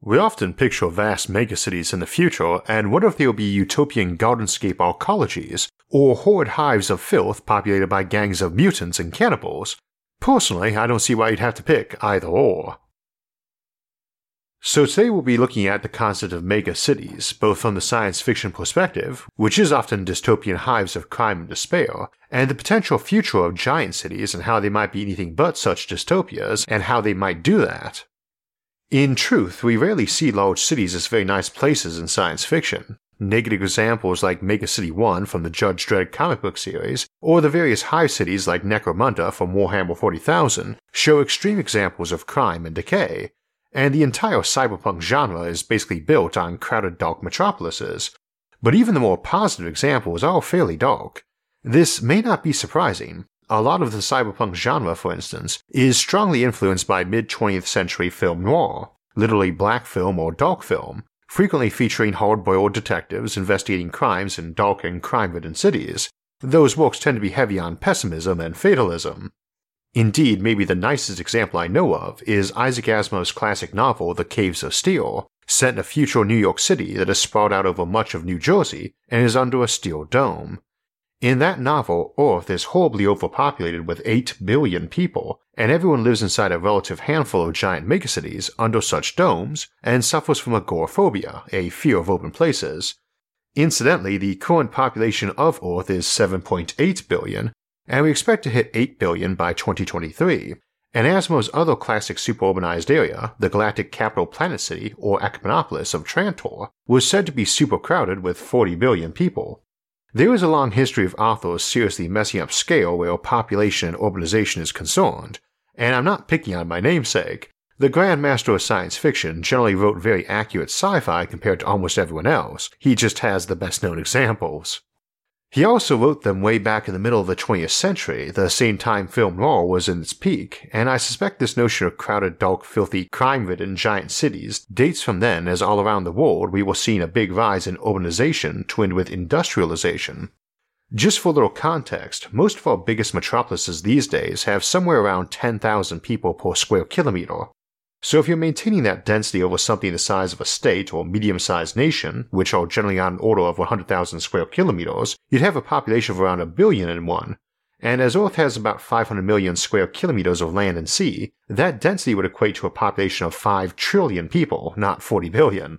We often picture vast megacities in the future and wonder if they will be utopian gardenscape arcologies or horrid hives of filth populated by gangs of mutants and cannibals. Personally, I don't see why you'd have to pick either or. So today we'll be looking at the concept of megacities, both from the science fiction perspective, which is often dystopian hives of crime and despair, and the potential future of giant cities and how they might be anything but such dystopias and how they might do that. In truth, we rarely see large cities as very nice places in science fiction. Negative examples like Mega City 1 from the Judge Dredd comic book series, or the various hive cities like Necromunda from Warhammer 40,000, show extreme examples of crime and decay, and the entire cyberpunk genre is basically built on crowded dark metropolises. But even the more positive examples are fairly dark. This may not be surprising, a lot of the cyberpunk genre, for instance, is strongly influenced by mid 20th century film noir, literally black film or dark film, frequently featuring hard boiled detectives investigating crimes in dark and crime ridden cities. Those works tend to be heavy on pessimism and fatalism. Indeed, maybe the nicest example I know of is Isaac Asimov's classic novel The Caves of Steel, set in a future New York City that is sprawled out over much of New Jersey and is under a steel dome. In that novel, Earth is horribly overpopulated with 8 billion people, and everyone lives inside a relative handful of giant megacities under such domes and suffers from agoraphobia, a fear of open places. Incidentally, the current population of Earth is 7.8 billion, and we expect to hit 8 billion by 2023. And Asimov's other classic superurbanized area, the galactic capital planet city or ecumenopolis of Trantor, was said to be supercrowded with 40 billion people. There is a long history of authors seriously messing up scale where population and urbanization is concerned, and I'm not picking on my namesake. The Grandmaster of Science Fiction generally wrote very accurate sci fi compared to almost everyone else, he just has the best known examples. He also wrote them way back in the middle of the 20th century, the same time film noir was in its peak, and I suspect this notion of crowded, dark, filthy, crime ridden giant cities dates from then as all around the world we were seeing a big rise in urbanization twinned with industrialization. Just for a little context, most of our biggest metropolises these days have somewhere around 10,000 people per square kilometer, so if you're maintaining that density over something the size of a state or medium-sized nation, which are generally on an order of 100,000 square kilometers, you'd have a population of around a billion in one. And as Earth has about 500 million square kilometers of land and sea, that density would equate to a population of 5 trillion people, not 40 billion.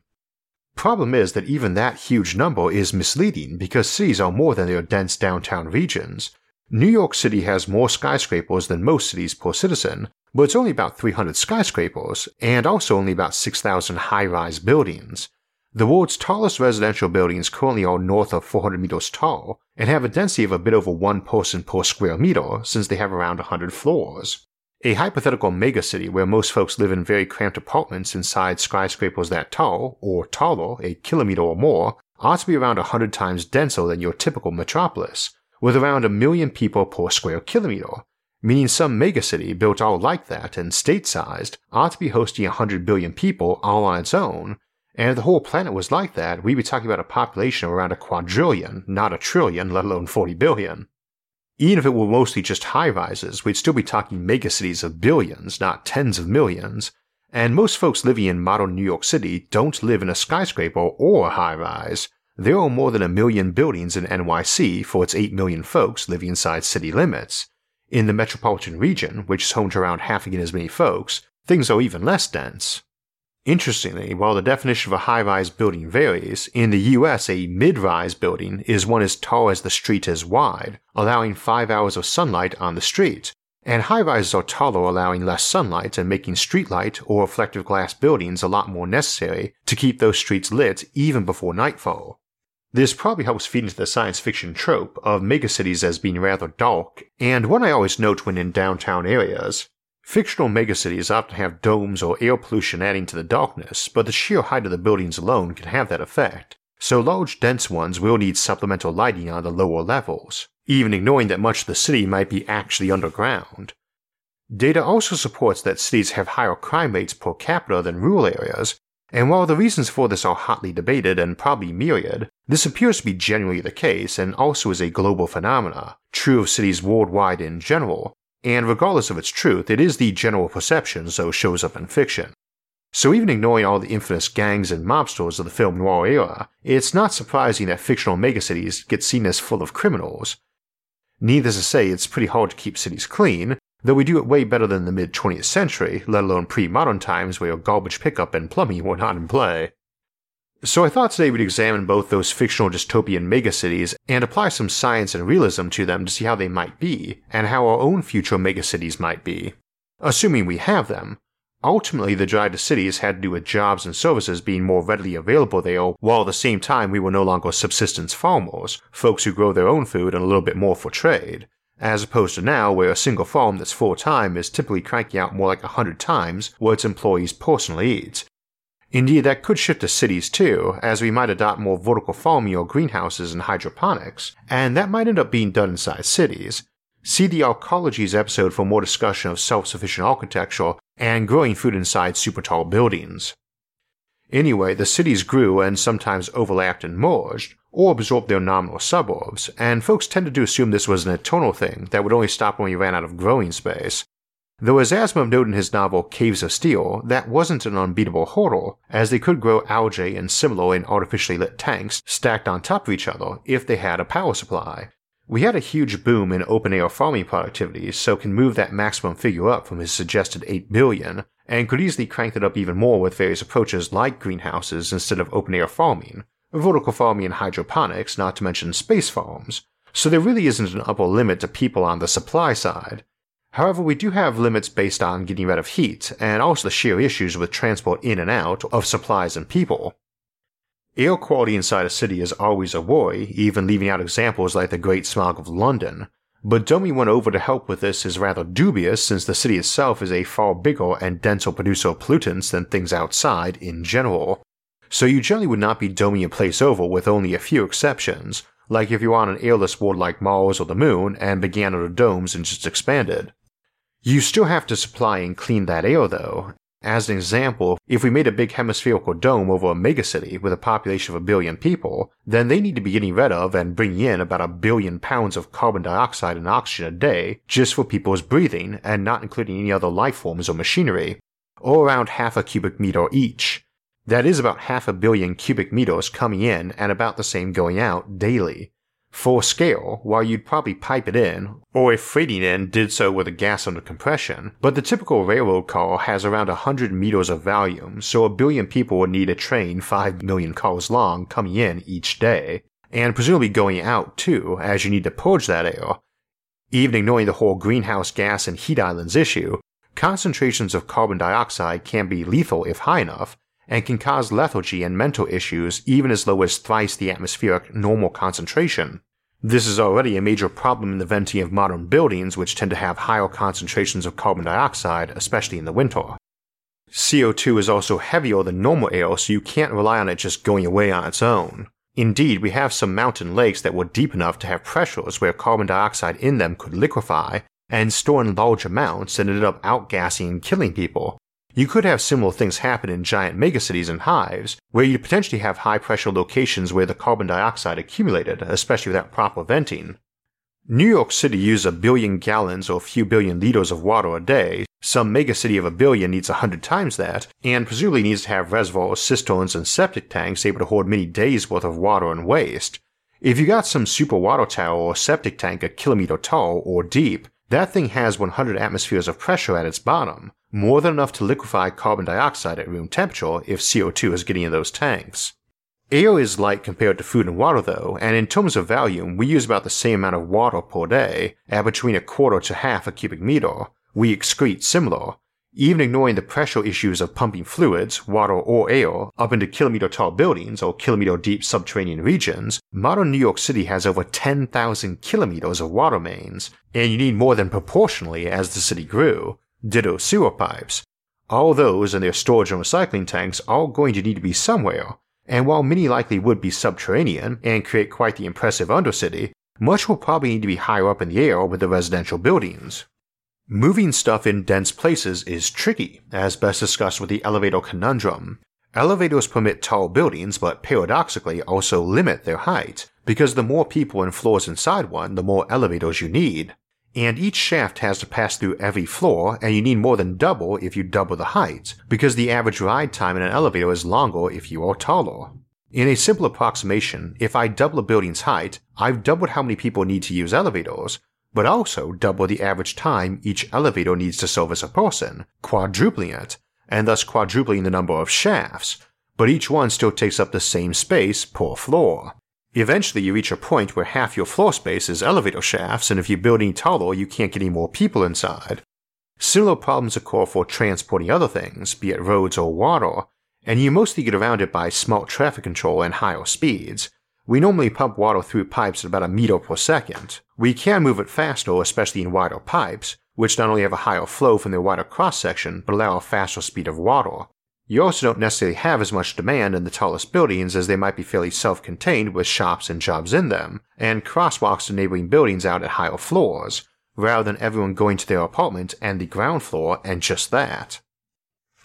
Problem is that even that huge number is misleading because cities are more than their dense downtown regions. New York City has more skyscrapers than most cities per citizen, but it's only about 300 skyscrapers and also only about 6,000 high rise buildings. The world's tallest residential buildings currently are north of 400 meters tall and have a density of a bit over one person per square meter since they have around 100 floors. A hypothetical megacity where most folks live in very cramped apartments inside skyscrapers that tall, or taller, a kilometer or more, ought to be around 100 times denser than your typical metropolis, with around a million people per square kilometer, meaning some megacity built all like that and state-sized ought to be hosting 100 billion people all on its own, and if the whole planet was like that, we'd be talking about a population of around a quadrillion, not a trillion, let alone 40 billion. Even if it were mostly just high rises, we'd still be talking megacities of billions, not tens of millions, and most folks living in modern New York City don't live in a skyscraper or a high rise. There are more than a million buildings in NYC for its 8 million folks living inside city limits, in the metropolitan region, which is home to around half again as many folks, things are even less dense. Interestingly, while the definition of a high rise building varies, in the US a mid rise building is one as tall as the street is wide, allowing 5 hours of sunlight on the street, and high rises are taller, allowing less sunlight and making streetlight or reflective glass buildings a lot more necessary to keep those streets lit even before nightfall. This probably helps feed into the science fiction trope of megacities as being rather dark, and one I always note when in downtown areas. Fictional megacities often have domes or air pollution adding to the darkness, but the sheer height of the buildings alone can have that effect. so large dense ones will need supplemental lighting on the lower levels, even ignoring that much of the city might be actually underground. Data also supports that cities have higher crime rates per capita than rural areas, and while the reasons for this are hotly debated and probably myriad, this appears to be generally the case and also is a global phenomena, true of cities worldwide in general, and regardless of its truth, it is the general perception so shows up in fiction. So even ignoring all the infamous gangs and mobsters of the film noir era, it's not surprising that fictional megacities get seen as full of criminals. Needless to say, it's pretty hard to keep cities clean, though we do it way better than the mid 20th century, let alone pre modern times where garbage pickup and plumbing were not in play. So I thought today we'd examine both those fictional dystopian megacities and apply some science and realism to them to see how they might be, and how our own future megacities might be. Assuming we have them, Ultimately, the drive to cities had to do with jobs and services being more readily available there, while at the same time we were no longer subsistence farmers, folks who grow their own food and a little bit more for trade, as opposed to now where a single farm that's full time is typically cranking out more like a hundred times what its employees personally eat. Indeed, that could shift to cities too, as we might adopt more vertical farming or greenhouses and hydroponics, and that might end up being done inside cities, See the Arcologies episode for more discussion of self sufficient architecture and growing food inside super tall buildings. Anyway, the cities grew and sometimes overlapped and merged, or absorbed their nominal suburbs, and folks tended to assume this was an eternal thing that would only stop when we ran out of growing space. Though, as Asimov noted in his novel Caves of Steel, that wasn't an unbeatable hurdle, as they could grow algae and similar in artificially lit tanks stacked on top of each other if they had a power supply. We had a huge boom in open air farming productivity, so can move that maximum figure up from his suggested 8 billion, and could easily crank it up even more with various approaches like greenhouses instead of open air farming, vertical farming and hydroponics, not to mention space farms. So there really isn't an upper limit to people on the supply side. However, we do have limits based on getting rid of heat, and also the sheer issues with transport in and out of supplies and people. Air quality inside a city is always a worry, even leaving out examples like the Great Smog of London. But Domi went over to help with this is rather dubious since the city itself is a far bigger and denser producer of pollutants than things outside in general. So you generally would not be doming a place over with only a few exceptions, like if you were on an airless world like Mars or the Moon and began under domes and just expanded. You still have to supply and clean that air though, as an example, if we made a big hemispherical dome over a megacity with a population of a billion people, then they need to be getting rid of and bringing in about a billion pounds of carbon dioxide and oxygen a day just for people's breathing and not including any other life forms or machinery, or around half a cubic meter each. That is about half a billion cubic meters coming in and about the same going out daily. For scale, while you'd probably pipe it in, or if freighting in did so with a gas under compression, but the typical railroad car has around 100 meters of volume, so a billion people would need a train 5 million cars long coming in each day, and presumably going out too, as you need to purge that air. Even ignoring the whole greenhouse gas and heat islands issue, concentrations of carbon dioxide can be lethal if high enough, and can cause lethargy and mental issues even as low as thrice the atmospheric normal concentration. This is already a major problem in the venting of modern buildings, which tend to have higher concentrations of carbon dioxide, especially in the winter. CO2 is also heavier than normal air, so you can't rely on it just going away on its own. Indeed, we have some mountain lakes that were deep enough to have pressures where carbon dioxide in them could liquefy and store in large amounts and ended up outgassing and killing people, you could have similar things happen in giant megacities and hives, where you potentially have high pressure locations where the carbon dioxide accumulated, especially without proper venting. New York City uses a billion gallons or a few billion liters of water a day, some megacity of a billion needs a hundred times that, and presumably needs to have reservoirs, cisterns, and septic tanks able to hold many days worth of water and waste. If you got some super water tower or septic tank a kilometer tall or deep, that thing has 100 atmospheres of pressure at its bottom, more than enough to liquefy carbon dioxide at room temperature if CO2 is getting in those tanks. Air is light compared to food and water though, and in terms of volume, we use about the same amount of water per day, at between a quarter to half a cubic meter. We excrete similar, even ignoring the pressure issues of pumping fluids, water or air, up into kilometer tall buildings or kilometer deep subterranean regions, modern New York City has over 10,000 kilometers of water mains, and you need more than proportionally as the city grew. Ditto sewer pipes. All those and their storage and recycling tanks are going to need to be somewhere, and while many likely would be subterranean and create quite the impressive undercity, much will probably need to be higher up in the air with the residential buildings. Moving stuff in dense places is tricky, as best discussed with the elevator conundrum. Elevators permit tall buildings, but paradoxically also limit their height, because the more people and floors inside one, the more elevators you need. And each shaft has to pass through every floor, and you need more than double if you double the height, because the average ride time in an elevator is longer if you are taller. In a simple approximation, if I double a building's height, I've doubled how many people need to use elevators, but also double the average time each elevator needs to service a person, quadrupling it, and thus quadrupling the number of shafts, but each one still takes up the same space per floor. Eventually, you reach a point where half your floor space is elevator shafts, and if you build any taller, you can't get any more people inside. Similar problems occur for transporting other things, be it roads or water, and you mostly get around it by smart traffic control and higher speeds. We normally pump water through pipes at about a meter per second. We can move it faster, especially in wider pipes, which not only have a higher flow from their wider cross section, but allow a faster speed of water. You also don't necessarily have as much demand in the tallest buildings as they might be fairly self contained with shops and jobs in them, and crosswalks to neighboring buildings out at higher floors, rather than everyone going to their apartment and the ground floor and just that.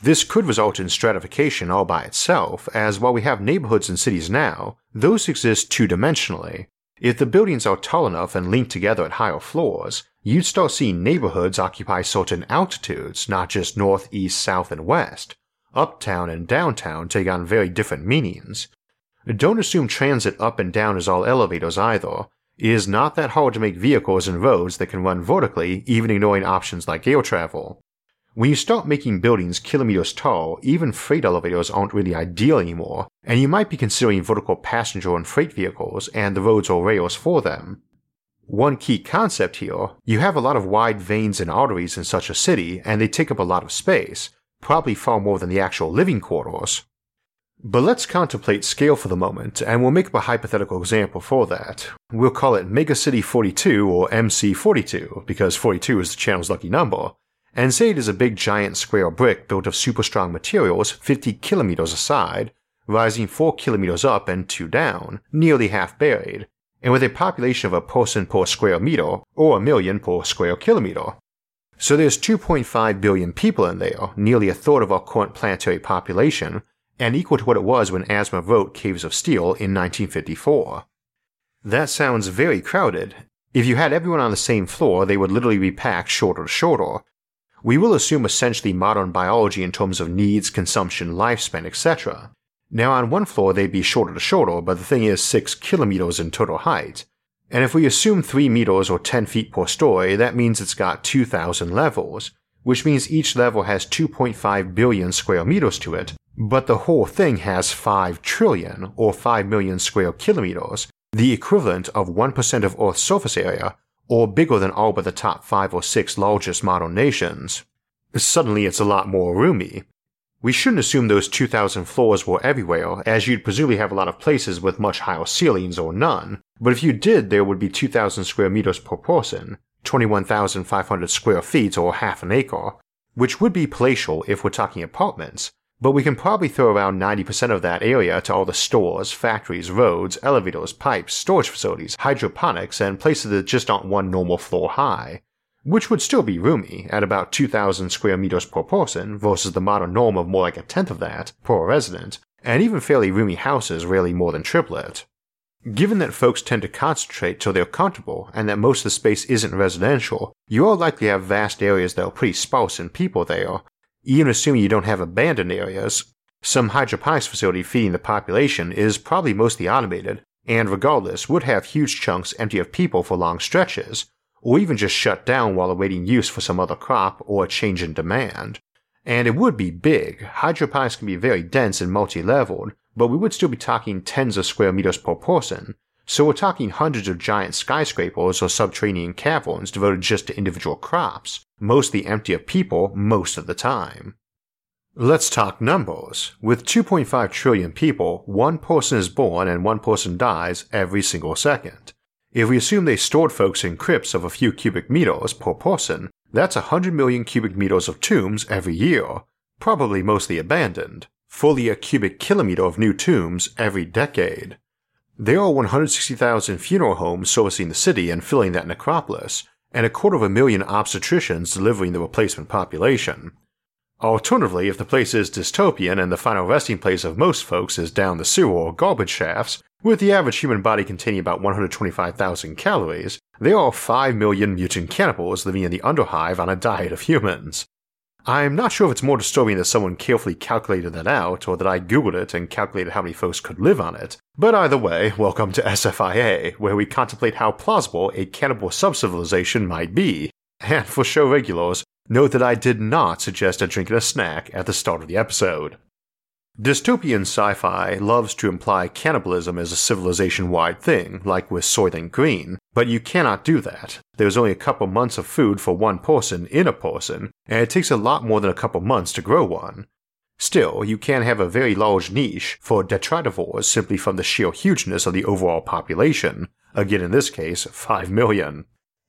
This could result in stratification all by itself, as while we have neighborhoods in cities now, those exist two dimensionally. If the buildings are tall enough and linked together at higher floors, you'd start seeing neighborhoods occupy certain altitudes, not just north, east, south, and west. Uptown and downtown take on very different meanings. Don't assume transit up and down is all elevators either. It is not that hard to make vehicles and roads that can run vertically, even ignoring options like air travel. When you start making buildings kilometers tall, even freight elevators aren't really ideal anymore, and you might be considering vertical passenger and freight vehicles and the roads or rails for them. One key concept here you have a lot of wide veins and arteries in such a city, and they take up a lot of space, probably far more than the actual living quarters. But let's contemplate scale for the moment, and we'll make up a hypothetical example for that. We'll call it Megacity 42 or MC42, because 42 is the channel's lucky number, and say it is a big giant square brick built of super strong materials 50 kilometers aside, rising 4 kilometers up and 2 down, nearly half buried, and with a population of a person per square meter, or a million per square kilometer. So there's 2.5 billion people in there, nearly a third of our current planetary population, and equal to what it was when Asimov wrote Caves of Steel in 1954. That sounds very crowded. If you had everyone on the same floor, they would literally be packed shoulder to shoulder. We will assume essentially modern biology in terms of needs, consumption, lifespan, etc. Now, on one floor, they'd be shoulder to shoulder, but the thing is 6 kilometers in total height. And if we assume 3 meters or 10 feet per story, that means it's got 2,000 levels, which means each level has 2.5 billion square meters to it, but the whole thing has 5 trillion, or 5 million square kilometers, the equivalent of 1% of Earth's surface area, or bigger than all but the top 5 or 6 largest modern nations. Suddenly it's a lot more roomy, we shouldn't assume those 2,000 floors were everywhere, as you'd presumably have a lot of places with much higher ceilings or none, but if you did, there would be 2,000 square meters per person, 21,500 square feet or half an acre, which would be palatial if we're talking apartments, but we can probably throw around 90% of that area to all the stores, factories, roads, elevators, pipes, storage facilities, hydroponics, and places that just aren't one normal floor high which would still be roomy at about 2,000 square meters per person versus the modern norm of more like a tenth of that per resident, and even fairly roomy houses rarely more than triple it. Given that folks tend to concentrate till they're comfortable and that most of the space isn't residential, you are likely have vast areas that are pretty sparse in people there, even assuming you don't have abandoned areas. Some hydroponics facility feeding the population is probably mostly automated, and regardless would have huge chunks empty of people for long stretches, or even just shut down while awaiting use for some other crop or a change in demand. And it would be big. Hydroponics can be very dense and multi-leveled, but we would still be talking tens of square meters per person, so we're talking hundreds of giant skyscrapers or subterranean caverns devoted just to individual crops, mostly empty of people most of the time. Let's talk numbers. With 2.5 trillion people, one person is born and one person dies every single second. If we assume they stored folks in crypts of a few cubic meters per person, that's 100 million cubic meters of tombs every year, probably mostly abandoned. fully a cubic kilometer of new tombs every decade. There are 160,000 funeral homes servicing the city and filling that necropolis, and a quarter of a million obstetricians delivering the replacement population. Alternatively, if the place is dystopian and the final resting place of most folks is down the sewer or garbage shafts, with the average human body containing about 125,000 calories, there are 5 million mutant cannibals living in the underhive on a diet of humans. I'm not sure if it's more disturbing that someone carefully calculated that out, or that I googled it and calculated how many folks could live on it, but either way, welcome to SFIA, where we contemplate how plausible a cannibal subcivilization might be. And for show regulars, note that I did not suggest a drink and a snack at the start of the episode. Dystopian sci fi loves to imply cannibalism as a civilization wide thing, like with Soylent Green, but you cannot do that. There's only a couple months of food for one person in a person, and it takes a lot more than a couple months to grow one. Still, you can have a very large niche for detritivores simply from the sheer hugeness of the overall population, again in this case, 5 million.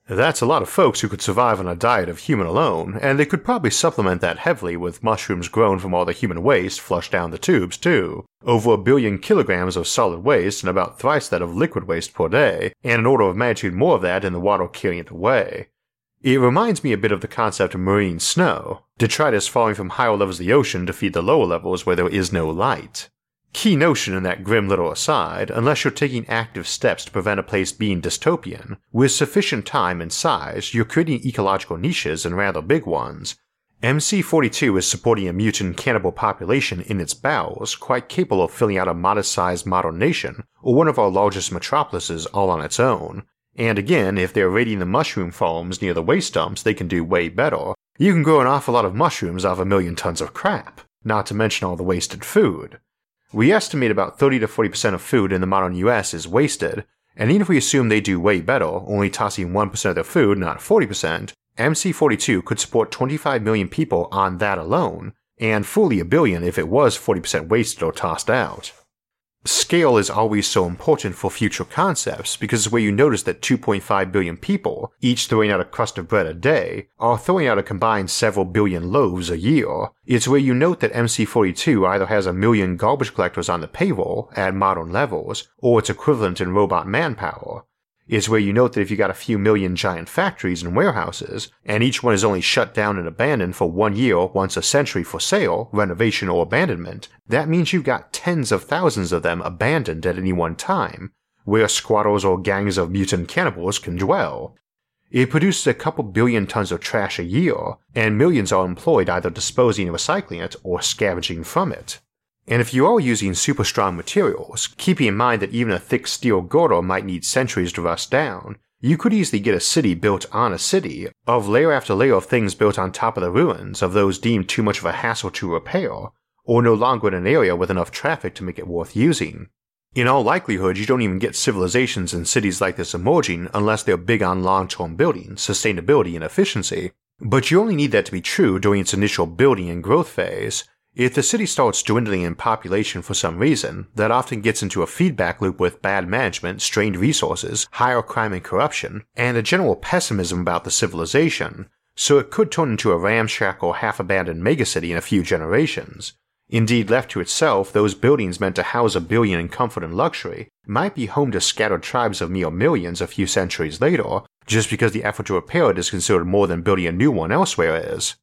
That's a lot of folks who could survive on a diet of human alone, and they could probably supplement that heavily with mushrooms grown from all the human waste flushed down the tubes, too. Over a billion kilograms of solid waste and about thrice that of liquid waste per day, and an order of magnitude more of that in the water carrying it away. It reminds me a bit of the concept of marine snow, detritus falling from higher levels of the ocean to feed the lower levels where there is no light. Key notion in that grim little aside, unless you're taking active steps to prevent a place being dystopian, with sufficient time and size, you're creating ecological niches and rather big ones. MC42 is supporting a mutant cannibal population in its bowels, quite capable of filling out a modest sized modern nation, or one of our largest metropolises all on its own. And again, if they're raiding the mushroom farms near the waste dumps, they can do way better. You can grow an awful lot of mushrooms out of a million tons of crap, not to mention all the wasted food. We estimate about 30 to 40% of food in the modern US is wasted, and even if we assume they do way better, only tossing 1% of their food, not 40%, MC42 could support 25 million people on that alone, and fully a billion if it was 40% wasted or tossed out. Scale is always so important for future concepts because it's where you notice that 2.5 billion people, each throwing out a crust of bread a day, are throwing out a combined several billion loaves a year. It's where you note that MC42 either has a million garbage collectors on the payroll at modern levels, or its equivalent in robot manpower, is where you note that if you got a few million giant factories and warehouses, and each one is only shut down and abandoned for one year once a century for sale, renovation, or abandonment, that means you've got tens of thousands of them abandoned at any one time, where squatters or gangs of mutant cannibals can dwell. It produces a couple billion tons of trash a year, and millions are employed either disposing and recycling it or scavenging from it. And if you are using super strong materials, keeping in mind that even a thick steel girder might need centuries to rust down, you could easily get a city built on a city, of layer after layer of things built on top of the ruins of those deemed too much of a hassle to repair, or no longer in an area with enough traffic to make it worth using. In all likelihood, you don't even get civilizations and cities like this emerging unless they're big on long term building, sustainability, and efficiency. But you only need that to be true during its initial building and growth phase, if the city starts dwindling in population for some reason, that often gets into a feedback loop with bad management, strained resources, higher crime and corruption, and a general pessimism about the civilization, so it could turn into a ramshackle, half abandoned megacity in a few generations. Indeed, left to itself, those buildings meant to house a billion in comfort and luxury might be home to scattered tribes of mere millions a few centuries later, just because the effort to repair it is considered more than building a new one elsewhere is.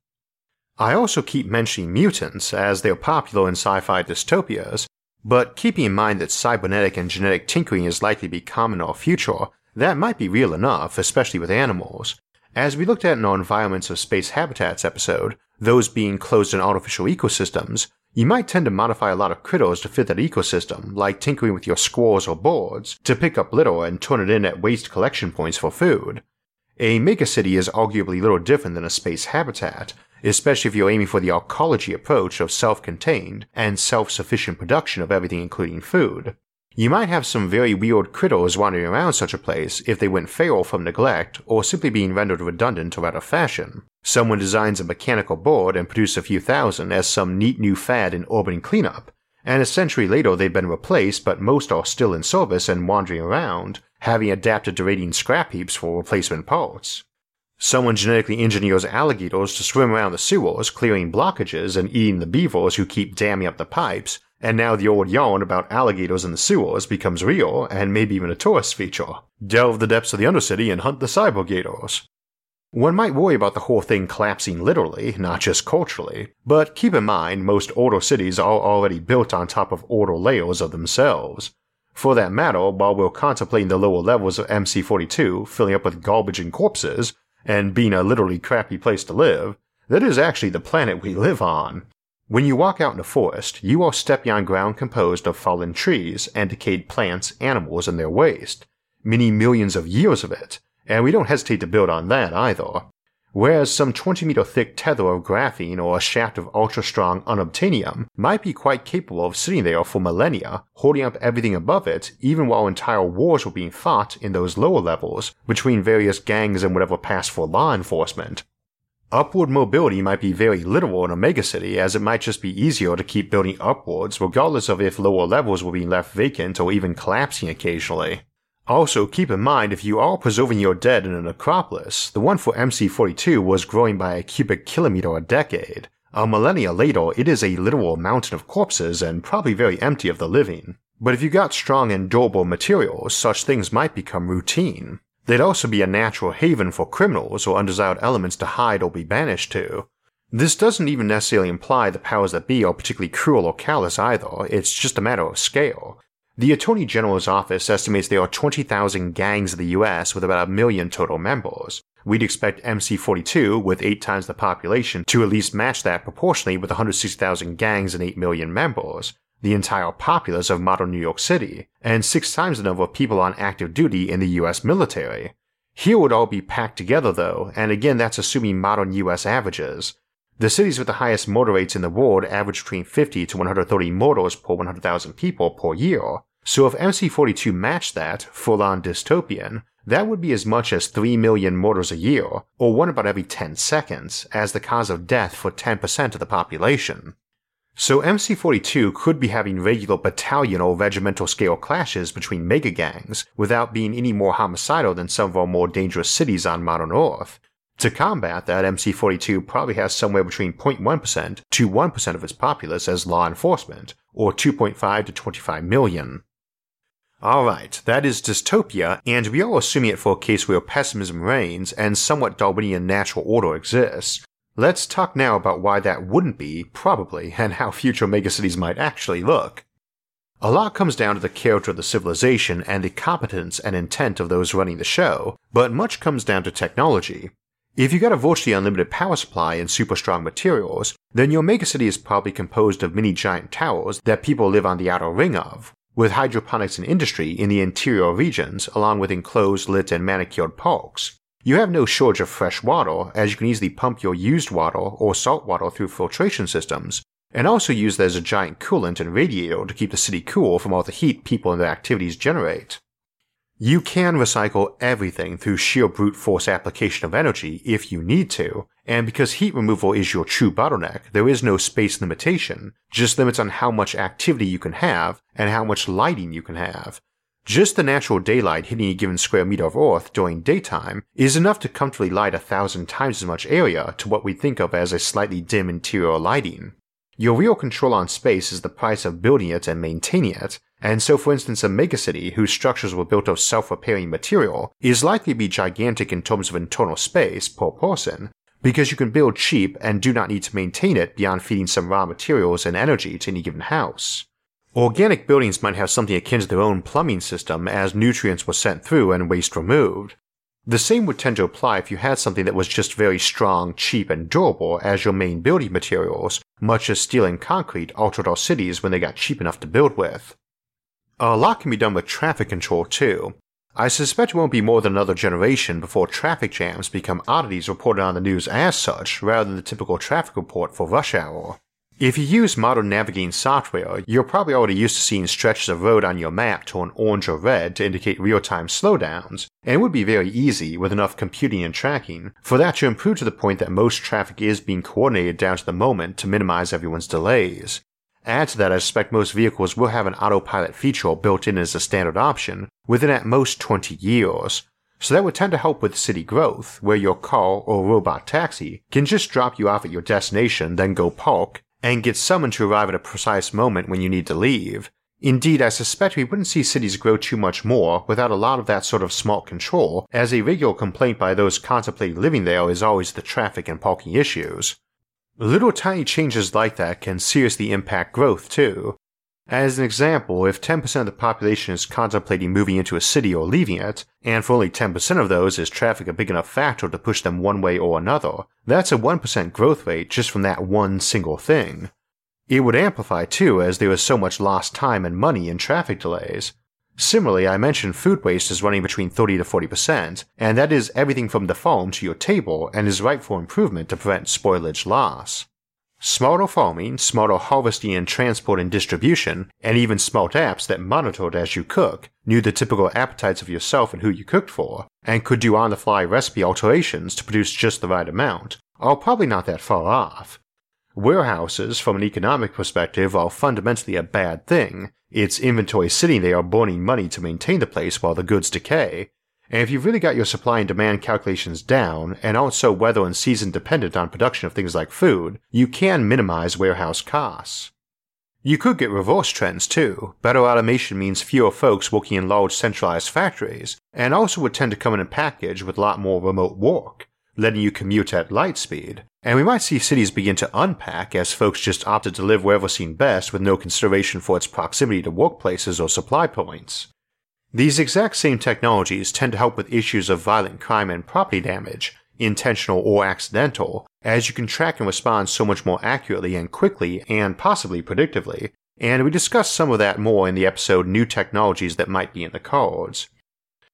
I also keep mentioning mutants as they're popular in sci fi dystopias, but keeping in mind that cybernetic and genetic tinkering is likely to be common in our future, that might be real enough, especially with animals. As we looked at in our Environments of Space Habitats episode, those being closed in artificial ecosystems, you might tend to modify a lot of critters to fit that ecosystem, like tinkering with your squirrels or birds, to pick up litter and turn it in at waste collection points for food. A megacity is arguably little different than a space habitat, especially if you're aiming for the arcology approach of self contained and self sufficient production of everything, including food. You might have some very weird critters wandering around such a place if they went feral from neglect or simply being rendered redundant or out of fashion. Someone designs a mechanical board and produces a few thousand as some neat new fad in urban cleanup, and a century later they've been replaced but most are still in service and wandering around, having adapted to raiding scrap heaps for replacement parts. Someone genetically engineers alligators to swim around the sewers, clearing blockages and eating the beavers who keep damming up the pipes, and now the old yarn about alligators in the sewers becomes real and maybe even a tourist feature. Delve the depths of the Undercity and hunt the cybergators. One might worry about the whole thing collapsing literally, not just culturally, but keep in mind most older cities are already built on top of older layers of themselves. For that matter, while we're contemplating the lower levels of MC42 filling up with garbage and corpses, and being a literally crappy place to live, that is actually the planet we live on. When you walk out in the forest, you are stepping on ground composed of fallen trees and decayed plants, animals, and their waste. Many millions of years of it, and we don't hesitate to build on that either. Whereas some 20 meter thick tether of graphene or a shaft of ultra strong unobtainium might be quite capable of sitting there for millennia, holding up everything above it, even while entire wars were being fought in those lower levels between various gangs and whatever passed for law enforcement. Upward mobility might be very literal in a megacity as it might just be easier to keep building upwards regardless of if lower levels were being left vacant or even collapsing occasionally. Also, keep in mind if you are preserving your dead in a necropolis, the one for MC42 was growing by a cubic kilometer a decade. A millennia later, it is a literal mountain of corpses and probably very empty of the living. But if you got strong and durable materials, such things might become routine. They'd also be a natural haven for criminals or undesired elements to hide or be banished to. This doesn't even necessarily imply the powers that be are particularly cruel or callous either, it's just a matter of scale. The Attorney General's office estimates there are 20,000 gangs in the US with about a million total members. We'd expect MC42, with 8 times the population, to at least match that proportionally with 160,000 gangs and 8 million members, the entire populace of modern New York City, and 6 times the number of people on active duty in the US military. Here would all be packed together though, and again that's assuming modern US averages. The cities with the highest murder rates in the world average between 50 to 130 murders per 100,000 people per year, so if MC42 matched that, full on dystopian, that would be as much as 3 million murders a year, or one about every 10 seconds, as the cause of death for 10% of the population. So MC42 could be having regular battalion or regimental scale clashes between mega gangs without being any more homicidal than some of our more dangerous cities on modern Earth, to combat that, MC42 probably has somewhere between 0.1% to 1% of its populace as law enforcement, or 2.5 to 25 million. Alright, that is dystopia, and we are assuming it for a case where pessimism reigns and somewhat Darwinian natural order exists. Let's talk now about why that wouldn't be, probably, and how future megacities might actually look. A lot comes down to the character of the civilization and the competence and intent of those running the show, but much comes down to technology, if you got a virtually unlimited power supply and super strong materials, then your megacity is probably composed of many giant towers that people live on the outer ring of, with hydroponics and industry in the interior regions along with enclosed lit and manicured parks. You have no shortage of fresh water as you can easily pump your used water or salt water through filtration systems, and also use that as a giant coolant and radiator to keep the city cool from all the heat people and their activities generate. You can recycle everything through sheer brute force application of energy if you need to, and because heat removal is your true bottleneck, there is no space limitation, just limits on how much activity you can have and how much lighting you can have. Just the natural daylight hitting a given square meter of Earth during daytime is enough to comfortably light a thousand times as much area to what we think of as a slightly dim interior lighting. Your real control on space is the price of building it and maintaining it, and so, for instance, a megacity whose structures were built of self repairing material is likely to be gigantic in terms of internal space per person, because you can build cheap and do not need to maintain it beyond feeding some raw materials and energy to any given house. Organic buildings might have something akin to their own plumbing system as nutrients were sent through and waste removed. The same would tend to apply if you had something that was just very strong, cheap, and durable as your main building materials, much as steel and concrete altered our cities when they got cheap enough to build with. A lot can be done with traffic control too. I suspect it won't be more than another generation before traffic jams become oddities reported on the news as such, rather than the typical traffic report for rush hour. If you use modern navigating software, you're probably already used to seeing stretches of road on your map turn orange or red to indicate real-time slowdowns, and it would be very easy, with enough computing and tracking, for that to improve to the point that most traffic is being coordinated down to the moment to minimize everyone's delays. Add to that, I suspect most vehicles will have an autopilot feature built in as a standard option within at most 20 years, so that would tend to help with city growth, where your car or robot taxi can just drop you off at your destination, then go park, and get summoned to arrive at a precise moment when you need to leave. Indeed, I suspect we wouldn't see cities grow too much more without a lot of that sort of smart control, as a regular complaint by those contemplating living there is always the traffic and parking issues. Little tiny changes like that can seriously impact growth too, as an example, if 10% of the population is contemplating moving into a city or leaving it, and for only 10% of those is traffic a big enough factor to push them one way or another, that's a 1% growth rate just from that one single thing. It would amplify too as there is so much lost time and money in traffic delays. Similarly, I mentioned food waste is running between 30 to 40%, and that is everything from the farm to your table and is ripe for improvement to prevent spoilage loss. Smarter farming, smarter harvesting and transport and distribution, and even smart apps that monitored as you cook, knew the typical appetites of yourself and who you cooked for, and could do on the fly recipe alterations to produce just the right amount, are probably not that far off. Warehouses, from an economic perspective, are fundamentally a bad thing. It's inventory sitting there burning money to maintain the place while the goods decay, and if you've really got your supply and demand calculations down, and aren't so weather and season dependent on production of things like food, you can minimize warehouse costs. You could get reverse trends too. Better automation means fewer folks working in large centralized factories, and also would tend to come in a package with a lot more remote work, letting you commute at light speed. And we might see cities begin to unpack as folks just opted to live wherever seen best with no consideration for its proximity to workplaces or supply points. These exact same technologies tend to help with issues of violent crime and property damage, intentional or accidental, as you can track and respond so much more accurately and quickly and possibly predictively, and we discussed some of that more in the episode New Technologies That Might Be in the Cards.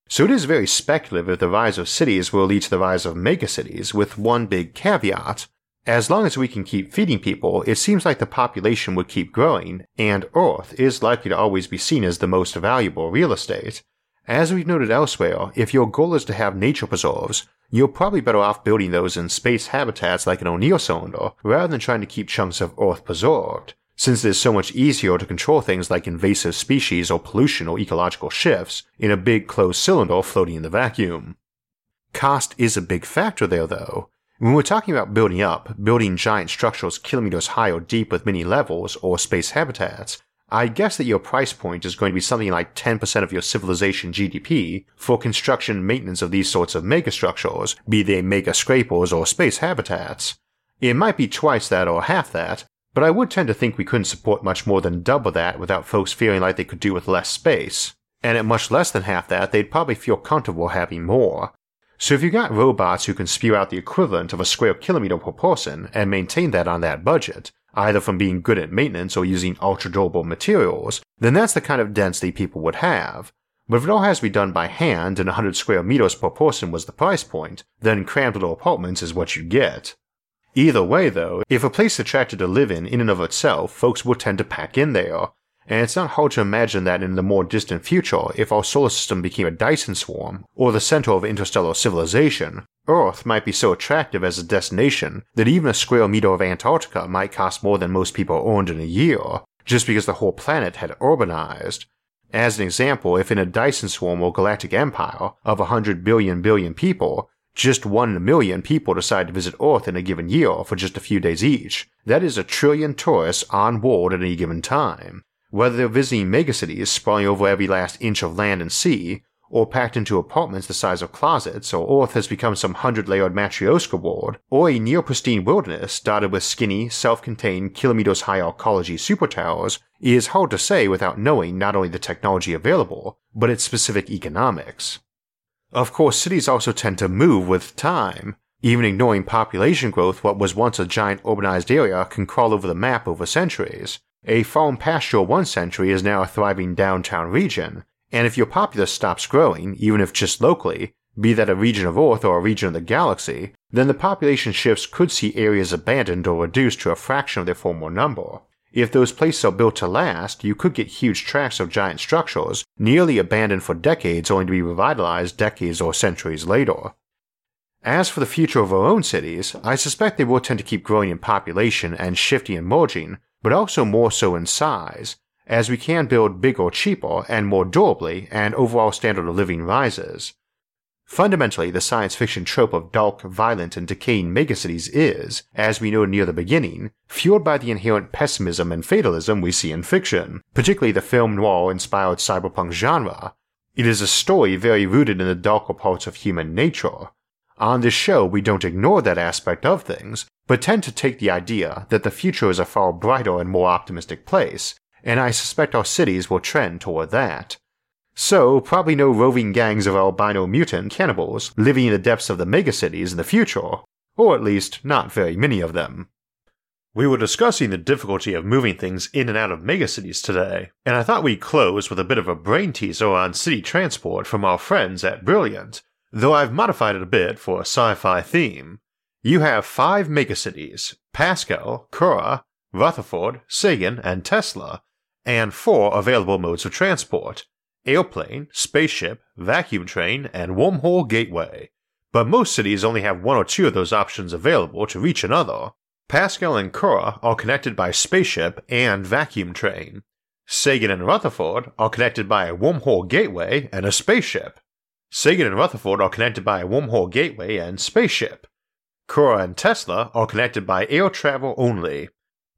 So it is very speculative if the rise of cities will lead to the rise of megacities, with one big caveat as long as we can keep feeding people, it seems like the population would keep growing, and Earth is likely to always be seen as the most valuable real estate. As we've noted elsewhere, if your goal is to have nature preserves, you're probably better off building those in space habitats like an O'Neill cylinder rather than trying to keep chunks of Earth preserved, since it is so much easier to control things like invasive species or pollution or ecological shifts in a big closed cylinder floating in the vacuum. Cost is a big factor there though, when we're talking about building up, building giant structures kilometers high or deep with many levels or space habitats, I guess that your price point is going to be something like 10% of your civilization GDP for construction and maintenance of these sorts of megastructures, be they mega scrapers or space habitats. It might be twice that or half that, but I would tend to think we couldn't support much more than double that without folks feeling like they could do with less space. And at much less than half that, they'd probably feel comfortable having more, so if you got robots who can spew out the equivalent of a square kilometer per person and maintain that on that budget, either from being good at maintenance or using ultra durable materials, then that's the kind of density people would have. But if it all has to be done by hand and 100 square meters per person was the price point, then crammed little apartments is what you get. Either way though, if a place attracted to live in in and of itself, folks would tend to pack in there, and it's not hard to imagine that in the more distant future, if our solar system became a Dyson swarm, or the center of interstellar civilization, Earth might be so attractive as a destination that even a square meter of Antarctica might cost more than most people earned in a year, just because the whole planet had urbanized. As an example, if in a Dyson swarm or galactic empire of 100 billion billion people, just 1 million people decide to visit Earth in a given year for just a few days each, that is a trillion tourists on board at any given time. Whether they're visiting megacities sprawling over every last inch of land and sea, or packed into apartments the size of closets, or Earth has become some hundred layered Matryoshka board, or a near pristine wilderness dotted with skinny, self contained, kilometers high arcology super towers, is hard to say without knowing not only the technology available, but its specific economics. Of course, cities also tend to move with time. Even ignoring population growth, what was once a giant urbanized area can crawl over the map over centuries. A farm pasture one century is now a thriving downtown region, and if your populace stops growing, even if just locally, be that a region of Earth or a region of the galaxy, then the population shifts could see areas abandoned or reduced to a fraction of their former number. If those places are built to last, you could get huge tracts of giant structures, nearly abandoned for decades only to be revitalized decades or centuries later. As for the future of our own cities, I suspect they will tend to keep growing in population and shifting and merging, but also more so in size, as we can build bigger cheaper and more durably and overall standard of living rises. Fundamentally, the science fiction trope of dark, violent, and decaying megacities is, as we know near the beginning, fueled by the inherent pessimism and fatalism we see in fiction, particularly the film noir inspired cyberpunk genre. It is a story very rooted in the darker parts of human nature. On this show, we don't ignore that aspect of things, but tend to take the idea that the future is a far brighter and more optimistic place, and I suspect our cities will trend toward that. So, probably no roving gangs of albino mutant cannibals living in the depths of the megacities in the future, or at least not very many of them. We were discussing the difficulty of moving things in and out of megacities today, and I thought we'd close with a bit of a brain teaser on city transport from our friends at Brilliant, though I've modified it a bit for a sci fi theme. You have five megacities Pascal, Curie, Rutherford, Sagan, and Tesla, and four available modes of transport airplane, spaceship, vacuum train, and wormhole gateway. But most cities only have one or two of those options available to reach another. Pascal and Curie are connected by spaceship and vacuum train. Sagan and Rutherford are connected by a wormhole gateway and a spaceship. Sagan and Rutherford are connected by a wormhole gateway and spaceship. Curie and Tesla are connected by air travel only.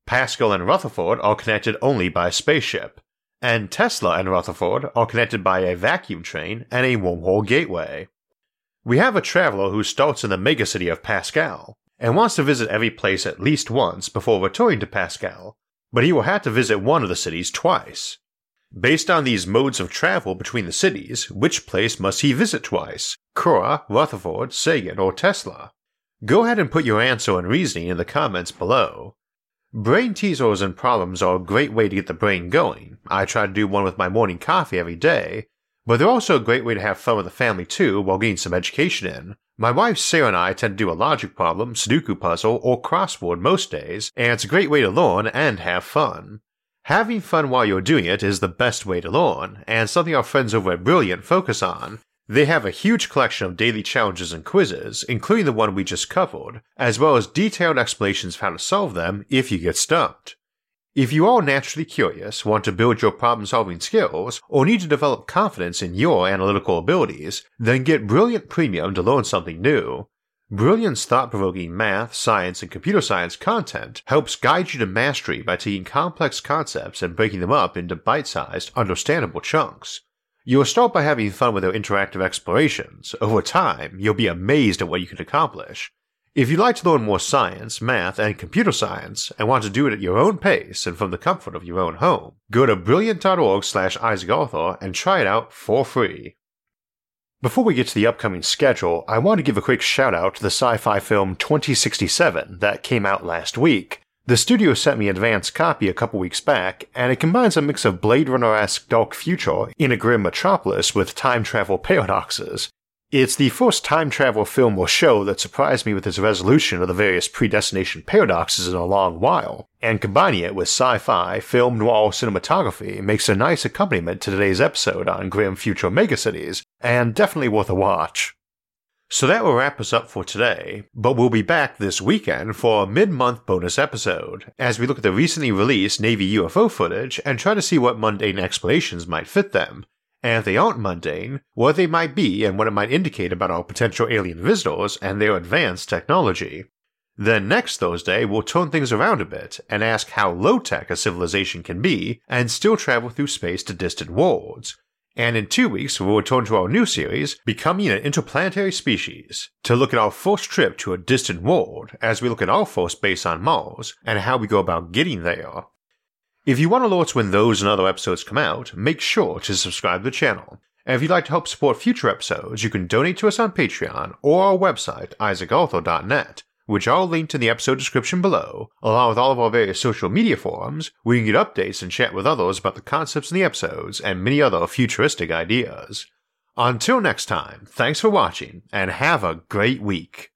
Pascal and Rutherford are connected only by spaceship and Tesla and Rutherford are connected by a vacuum train and a wormhole gateway. We have a traveler who starts in the megacity of Pascal and wants to visit every place at least once before returning to Pascal, but he will have to visit one of the cities twice. Based on these modes of travel between the cities, which place must he visit twice? Curie, Rutherford, Sagan, or Tesla? Go ahead and put your answer and reasoning in the comments below. Brain teasers and problems are a great way to get the brain going. I try to do one with my morning coffee every day, but they're also a great way to have fun with the family too while getting some education in. My wife Sarah and I tend to do a logic problem, Sudoku puzzle, or crossword most days, and it's a great way to learn and have fun. Having fun while you're doing it is the best way to learn, and something our friends over at Brilliant focus on, they have a huge collection of daily challenges and quizzes, including the one we just covered, as well as detailed explanations of how to solve them if you get stumped. If you are naturally curious, want to build your problem solving skills, or need to develop confidence in your analytical abilities, then get Brilliant Premium to learn something new. Brilliant's thought provoking math, science, and computer science content helps guide you to mastery by taking complex concepts and breaking them up into bite sized, understandable chunks. You'll start by having fun with their interactive explorations. Over time, you'll be amazed at what you can accomplish. If you'd like to learn more science, math, and computer science, and want to do it at your own pace and from the comfort of your own home, go to brilliant.org slash Isaac Arthur and try it out for free. Before we get to the upcoming schedule, I want to give a quick shout out to the sci fi film 2067 that came out last week. The studio sent me an advance copy a couple weeks back, and it combines a mix of Blade Runner esque dark future in a grim metropolis with time travel paradoxes. It's the first time travel film or show that surprised me with its resolution of the various predestination paradoxes in a long while, and combining it with sci fi, film noir cinematography makes a nice accompaniment to today's episode on grim future megacities, and definitely worth a watch. So that will wrap us up for today, but we'll be back this weekend for a mid month bonus episode, as we look at the recently released Navy UFO footage and try to see what mundane explanations might fit them, and if they aren't mundane, what they might be and what it might indicate about our potential alien visitors and their advanced technology. Then next Thursday, we'll turn things around a bit and ask how low tech a civilization can be and still travel through space to distant worlds, and in two weeks, we'll return to our new series, Becoming an Interplanetary Species, to look at our first trip to a distant world as we look at our first base on Mars and how we go about getting there. If you want alerts when those and other episodes come out, make sure to subscribe to the channel. And if you'd like to help support future episodes, you can donate to us on Patreon or our website, isaacarthur.net, which I'll link to the episode description below, along with all of our various social media forums, where you can get updates and chat with others about the concepts in the episodes and many other futuristic ideas. Until next time, thanks for watching, and have a great week.